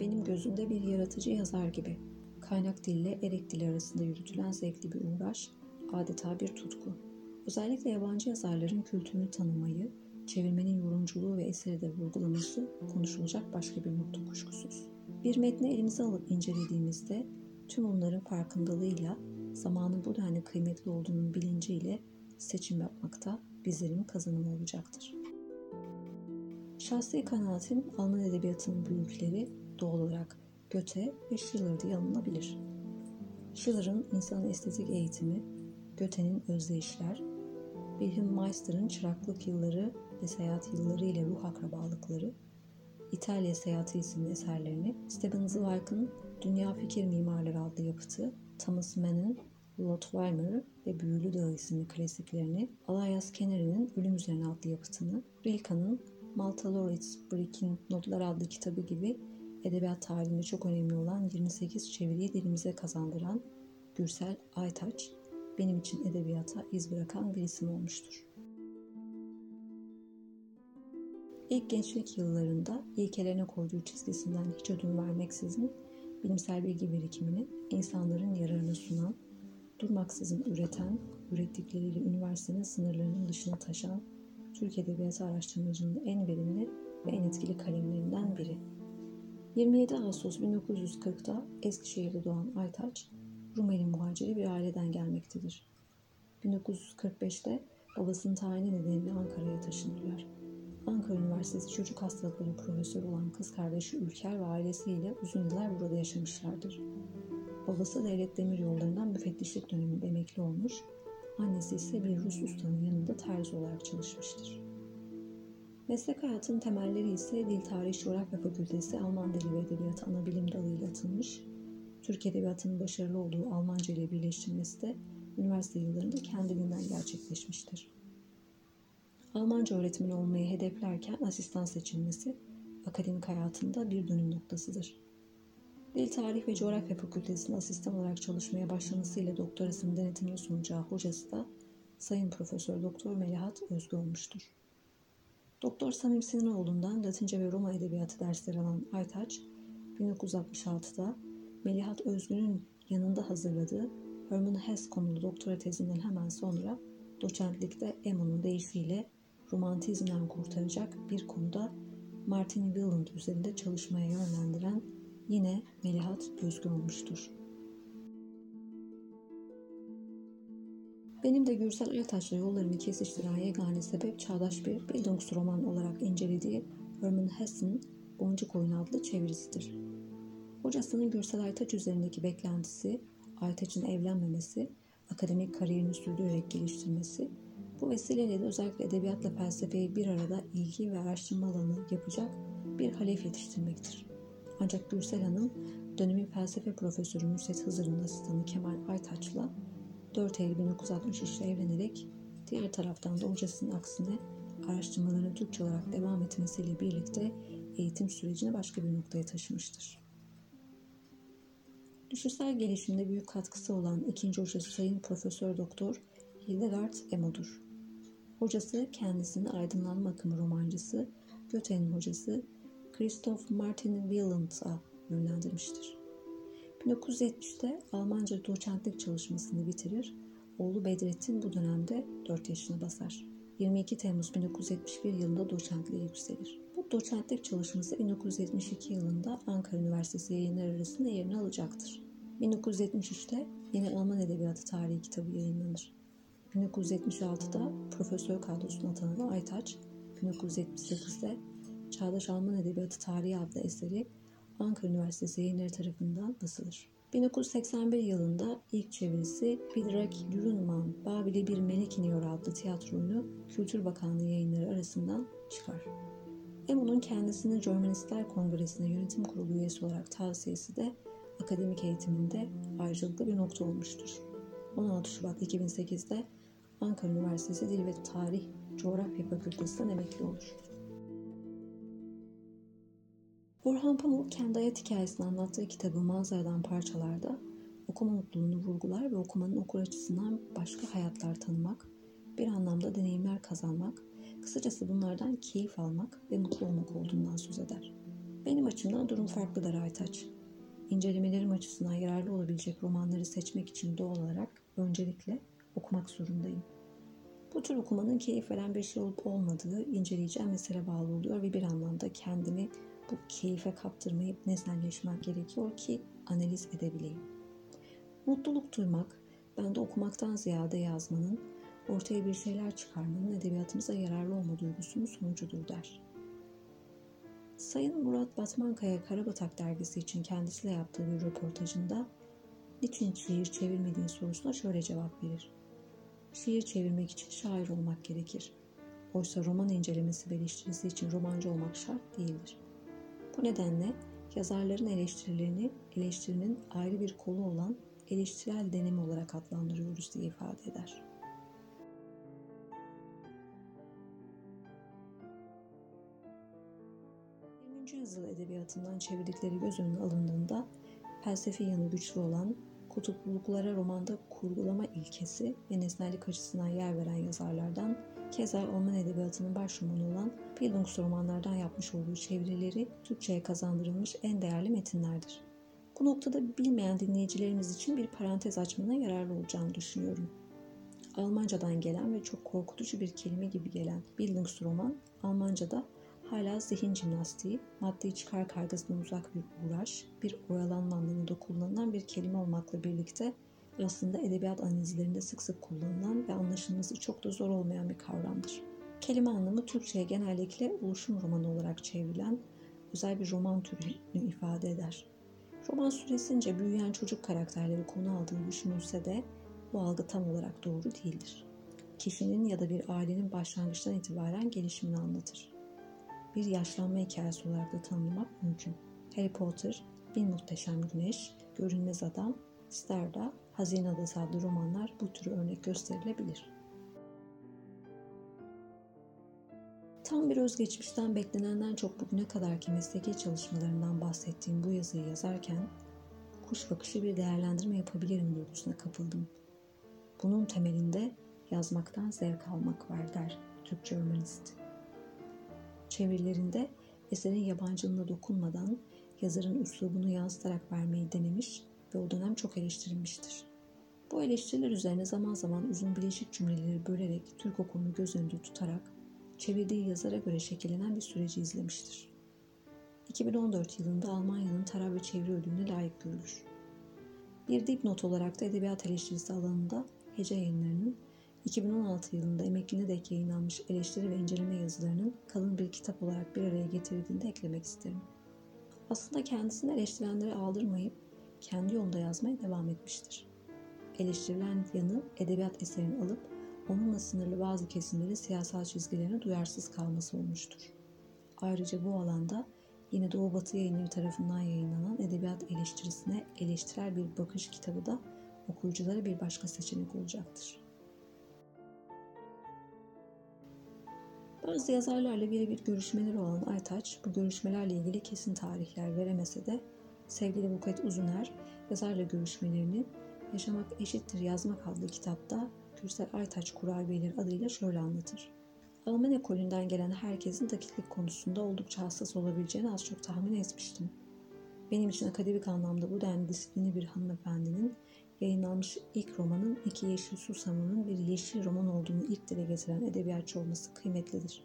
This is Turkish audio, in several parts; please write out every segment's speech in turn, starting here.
benim gözümde bir yaratıcı yazar gibi. Kaynak dille erek dili arasında yürütülen zevkli bir uğraş, adeta bir tutku. Özellikle yabancı yazarların kültürünü tanımayı, çevirmenin yorumculuğu ve eseri de vurgulaması konuşulacak başka bir nokta kuşkusuz. Bir metni elimize alıp incelediğimizde tüm bunların farkındalığıyla zamanın bu denli kıymetli olduğunun bilinciyle seçim yapmakta bizlerin kazanımı olacaktır. Şahsi kanaatim Alman edebiyatının büyükleri doğal olarak Goethe ve Schiller'da yanılabilir. Schiller'ın insanın estetik eğitimi, Goethe'nin özdeyişler, Wilhelm Meister'ın çıraklık yılları ve seyahat yılları ile ruh akrabalıkları, İtalya Seyahati isimli eserlerini, Stephen Zweig'ın Dünya Fikir Mimarları adlı yapıtı, Thomas Mann'ın Lord Weimer ve Büyülü Dağ isimli klasiklerini, Elias Kennery'nin Ölüm Üzerine adlı yapıtını, Rilke'nin Malta Laureates Brick'in Notlar adlı kitabı gibi edebiyat tarihinde çok önemli olan 28 çeviriyi dilimize kazandıran Gürsel Aytaç, benim için edebiyata iz bırakan bir isim olmuştur. İlk gençlik yıllarında ilkelerine koyduğu çizgisinden hiç ödün vermeksizin bilimsel bilgi birikimini insanların yararına sunan, durmaksızın üreten, ürettikleriyle üniversitenin sınırlarının dışına taşan Türk Edebiyatı araştırmacının en verimli ve en etkili kalemlerinden biri. 27 Ağustos 1940'da Eskişehir'de doğan Aytaç, Rumeli muhaciri bir aileden gelmektedir. 1945'te babasının tayini nedeniyle Ankara'ya taşınırlar. Ankara Üniversitesi Çocuk Hastalıkları Profesörü olan kız kardeşi Ülker ve ailesiyle uzun yıllar burada yaşamışlardır. Babası devlet demir yollarından müfettişlik döneminde emekli olmuş, annesi ise bir Rus ustanın yanında terzi olarak çalışmıştır. Meslek hayatının temelleri ise Dil Tarih Coğrafya Fakültesi Alman Dili ve Edebiyatı ana dalıyla atılmış, Türk Edebiyatı'nın başarılı olduğu Almanca ile birleştirilmesi de üniversite yıllarında kendiliğinden gerçekleşmiştir. Almanca öğretmeni olmayı hedeflerken asistan seçilmesi akademik hayatında bir dönüm noktasıdır. Dil Tarih ve Coğrafya Fakültesi'nde asistan olarak çalışmaya başlamasıyla doktorasının denetimini sunacağı hocası da Sayın Profesör Doktor Melihat Özgü olmuştur. Doktor Samim Sinanoğlu'ndan Latince ve Roma Edebiyatı dersleri alan Aytaç, 1966'da Melihat Özgü'nün yanında hazırladığı Herman Hesse konulu doktora tezinden hemen sonra doçentlikte Emo'nun deyişiyle romantizmden kurtaracak bir konuda Martin Wieland üzerinde çalışmaya yönlendiren yine Melihat Özgü olmuştur. Benim de Gürsel Ertaş'la yollarını kesiştiren yegane sebep çağdaş bir Bildungsroman olarak incelediği Herman Hesse'nin Boncuk Oyunu adlı çevirisidir. Hocasının Gürsel Aytaç üzerindeki beklentisi, Aytaç'ın evlenmemesi, akademik kariyerini sürdürerek geliştirmesi, bu vesileyle de özellikle edebiyatla felsefeyi bir arada ilgi ve araştırma alanı yapacak bir halef yetiştirmektir. Ancak Gürsel Hanım dönemin felsefe profesörü Nusret Hızır'ın asistanı Kemal Aytaç'la 4 Eylül 1963'te evlenerek diğer taraftan da hocasının aksine araştırmalarına Türkçe olarak devam etmesiyle birlikte eğitim sürecini başka bir noktaya taşımıştır. Düşünsel gelişimde büyük katkısı olan ikinci hocası Sayın Profesör Doktor Hildegard Emo'dur. Hocası kendisini aydınlanma akımı romancısı, Goethe'nin hocası Christoph Martin Wieland'a yönlendirmiştir. 1970'te Almanca doçentlik çalışmasını bitirir, oğlu Bedrettin bu dönemde 4 yaşına basar. 22 Temmuz 1971 yılında doçentliğe yükselir. Bu doçentlik çalışması 1972 yılında Ankara Üniversitesi yayınları arasında yerini alacaktır. 1973'te yeni Alman Edebiyatı Tarihi kitabı yayınlanır. 1976'da profesör kadrosuna atanan Aytaç, 1978'de Çağdaş Alman Edebiyatı Tarihi adlı eseri Ankara Üniversitesi yayınları tarafından basılır. 1981 yılında ilk çevirisi Friedrich Dürrenmatt, Babil'e bir melek iniyor adlı tiyatro oyunu Kültür Bakanlığı yayınları arasından çıkar. Emo'nun kendisini Germanistler Kongresi'ne yönetim kurulu üyesi olarak tavsiyesi de akademik eğitiminde ayrıcalıklı bir nokta olmuştur. 16 Şubat 2008'de Ankara Üniversitesi Dil ve Tarih Coğrafya Fakültesinden emekli olur. Orhan Pamuk kendi hayat hikayesini anlattığı kitabı Manzaradan Parçalarda okuma mutluluğunu vurgular ve okumanın okur açısından başka hayatlar tanımak, bir anlamda deneyimler kazanmak, kısacası bunlardan keyif almak ve mutlu olmak olduğundan söz eder. Benim açımdan durum farklıdır Aytaç. İncelemelerim açısından yararlı olabilecek romanları seçmek için doğal olarak öncelikle okumak zorundayım. Bu tür okumanın keyif veren bir şey olup olmadığı inceleyeceğim mesele bağlı oluyor ve bir anlamda kendimi bu keyfe kaptırmayıp nesnelleşmek gerekiyor ki analiz edebileyim. Mutluluk duymak, bende okumaktan ziyade yazmanın, ortaya bir şeyler çıkarmanın edebiyatımıza yararlı olma duygusunun sonucudur der. Sayın Murat Batmankaya Karabatak dergisi için kendisiyle yaptığı bir röportajında niçin şiir çevirmediğin sorusuna şöyle cevap verir. Şiir çevirmek için şair olmak gerekir. Oysa roman incelemesi ve için romancı olmak şart değildir. Bu nedenle yazarların eleştirilerini eleştirinin ayrı bir kolu olan eleştirel deneyim olarak adlandırıyoruz diye ifade eder. 20. yüzyıl edebiyatından çevirdikleri göz önüne alındığında felsefi yanı güçlü olan kutupluluklara romanda kurgulama ilkesi ve nesnellik açısından yer veren yazarlardan keza Alman edebiyatının başromanı olan Bildungsromanlardan yapmış olduğu çevirileri Türkçe'ye kazandırılmış en değerli metinlerdir. Bu noktada bilmeyen dinleyicilerimiz için bir parantez açmana yararlı olacağını düşünüyorum. Almancadan gelen ve çok korkutucu bir kelime gibi gelen Bildungsroman, Almanca'da hala zihin jimnastiği, maddi çıkar kargasından uzak bir uğraş, bir oyalanma anlamında kullanılan bir kelime olmakla birlikte aslında edebiyat analizlerinde sık sık kullanılan ve anlaşılması çok da zor olmayan bir kavramdır. Kelime anlamı Türkçe'ye genellikle oluşum romanı olarak çevrilen özel bir roman türünü ifade eder. Roman süresince büyüyen çocuk karakterleri konu aldığı düşünülse de bu algı tam olarak doğru değildir. Kişinin ya da bir ailenin başlangıçtan itibaren gelişimini anlatır bir yaşlanma hikayesi olarak da tanımlamak mümkün. Harry Potter, Bin Muhteşem Güneş, Görünmez Adam, Star'da Hazine Adası adlı romanlar bu türü örnek gösterilebilir. Tam bir özgeçmişten beklenenden çok bugüne kadarki mesleki çalışmalarından bahsettiğim bu yazıyı yazarken kuş bakışı bir değerlendirme yapabilirim duygusuna kapıldım. Bunun temelinde yazmaktan zevk almak var der Türkçe romanist. Çevirilerinde eserin yabancılığına dokunmadan yazarın üslubunu yansıtarak vermeyi denemiş ve o dönem çok eleştirilmiştir. Bu eleştiriler üzerine zaman zaman uzun bileşik cümleleri bölerek Türk okulunu göz önünde tutarak çevirdiği yazara göre şekillenen bir süreci izlemiştir. 2014 yılında Almanya'nın tarih ve çeviri ödülüne layık görülür. Bir dipnot olarak da edebiyat eleştirisi alanında Hece yayınlarının 2016 yılında emekliliğine dek yayınlanmış eleştiri ve inceleme yazılarının kalın bir kitap olarak bir araya getirildiğini eklemek isterim. Aslında kendisini eleştirenlere aldırmayıp kendi yolunda yazmaya devam etmiştir. Eleştirilen yanı edebiyat eserini alıp onunla sınırlı bazı kesimlerin siyasal çizgilerine duyarsız kalması olmuştur. Ayrıca bu alanda yine Doğu Batı yayınları tarafından yayınlanan edebiyat eleştirisine eleştirel bir bakış kitabı da okuyuculara bir başka seçenek olacaktır. Bazı yazarlarla birebir görüşmeleri olan Aytaç bu görüşmelerle ilgili kesin tarihler veremese de sevgili Buket Uzuner yazarla görüşmelerini Yaşamak Eşittir Yazmak adlı kitapta Gürsel Aytaç kurabiyeleri adıyla şöyle anlatır. Alman ekolünden gelen herkesin dakiklik konusunda oldukça hassas olabileceğini az çok tahmin etmiştim. Benim için akademik anlamda bu denli disiplinli bir hanımefendinin yayınlanmış ilk romanın iki yeşil susamının bir yeşil roman olduğunu ilk dile getiren edebiyatçı olması kıymetlidir.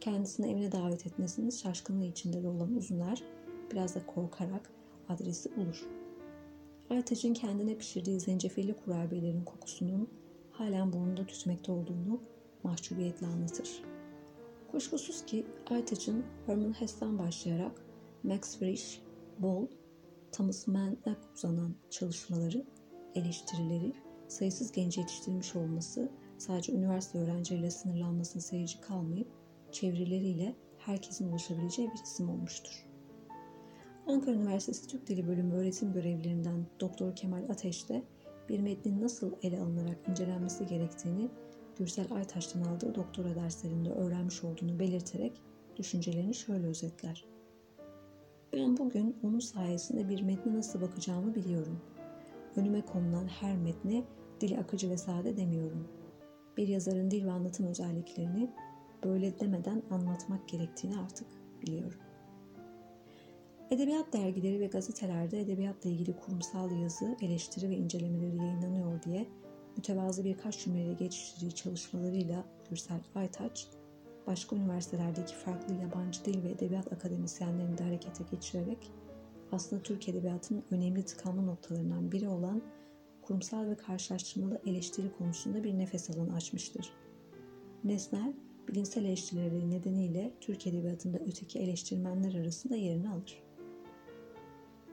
Kendisini evine davet etmesiniz şaşkınlığı içinde de olan Uzuner biraz da korkarak adresi bulur. Aytaç'ın kendine pişirdiği zencefilli kurabiyelerin kokusunun halen burnunda tütmekte olduğunu mahcubiyetle anlatır. Kuşkusuz ki Aytaç'ın Herman Hesse'den başlayarak Max Frisch, Bol Thomas Mann'e uzanan çalışmaları, eleştirileri, sayısız genci yetiştirmiş olması sadece üniversite öğrencileriyle sınırlanmasına seyirci kalmayıp çevirileriyle herkesin ulaşabileceği bir isim olmuştur. Ankara Üniversitesi Türk Dili Bölümü öğretim görevlilerinden Doktor Kemal Ateş de bir metnin nasıl ele alınarak incelenmesi gerektiğini Gürsel Aytaş'tan aldığı doktora derslerinde öğrenmiş olduğunu belirterek düşüncelerini şöyle özetler. Ben bugün onun sayesinde bir metne nasıl bakacağımı biliyorum. Önüme konulan her metne dili akıcı ve sade demiyorum. Bir yazarın dil ve anlatım özelliklerini böyle demeden anlatmak gerektiğini artık biliyorum. Edebiyat dergileri ve gazetelerde edebiyatla ilgili kurumsal yazı, eleştiri ve incelemeleri yayınlanıyor diye mütevazı birkaç cümleyle geçiştirdiği çalışmalarıyla Gürsel Aytaç, başka üniversitelerdeki farklı yabancı dil ve edebiyat akademisyenlerini de harekete geçirerek aslında Türk Edebiyatı'nın önemli tıkanma noktalarından biri olan kurumsal ve karşılaştırmalı eleştiri konusunda bir nefes alanı açmıştır. Nesnel, bilimsel eleştirileri nedeniyle Türk Edebiyatı'nda öteki eleştirmenler arasında yerini alır.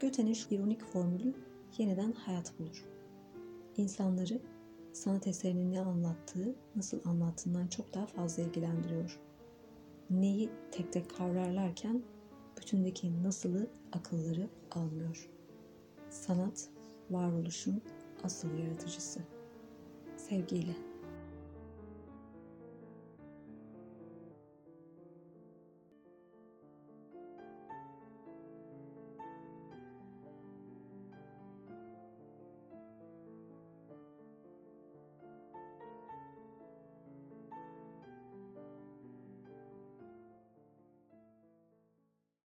Göte'nin ironik formülü yeniden hayat bulur. İnsanları sanat eserinin ne anlattığı, nasıl anlattığından çok daha fazla ilgilendiriyor. Neyi tek tek kavrarlarken bütündeki nasılı akılları almıyor. Sanat, varoluşun asıl yaratıcısı. Sevgiyle.